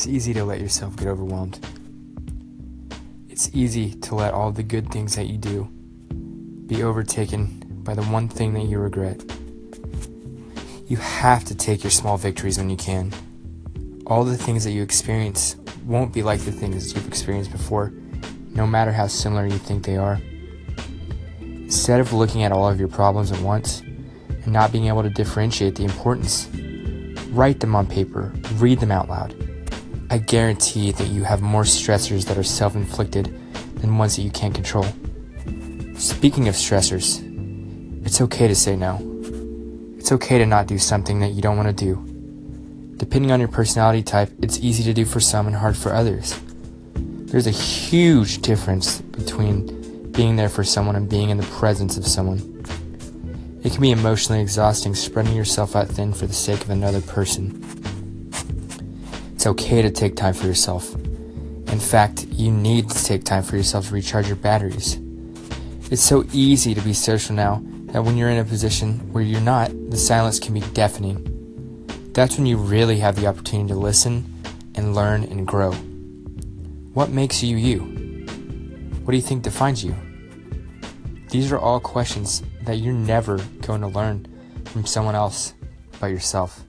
It's easy to let yourself get overwhelmed. It's easy to let all the good things that you do be overtaken by the one thing that you regret. You have to take your small victories when you can. All the things that you experience won't be like the things you've experienced before, no matter how similar you think they are. Instead of looking at all of your problems at once and not being able to differentiate the importance, write them on paper, read them out loud. I guarantee that you have more stressors that are self inflicted than ones that you can't control. Speaking of stressors, it's okay to say no. It's okay to not do something that you don't want to do. Depending on your personality type, it's easy to do for some and hard for others. There's a huge difference between being there for someone and being in the presence of someone. It can be emotionally exhausting spreading yourself out thin for the sake of another person. It's okay to take time for yourself. In fact, you need to take time for yourself to recharge your batteries. It's so easy to be social now that when you're in a position where you're not, the silence can be deafening. That's when you really have the opportunity to listen and learn and grow. What makes you you? What do you think defines you? These are all questions that you're never going to learn from someone else but yourself.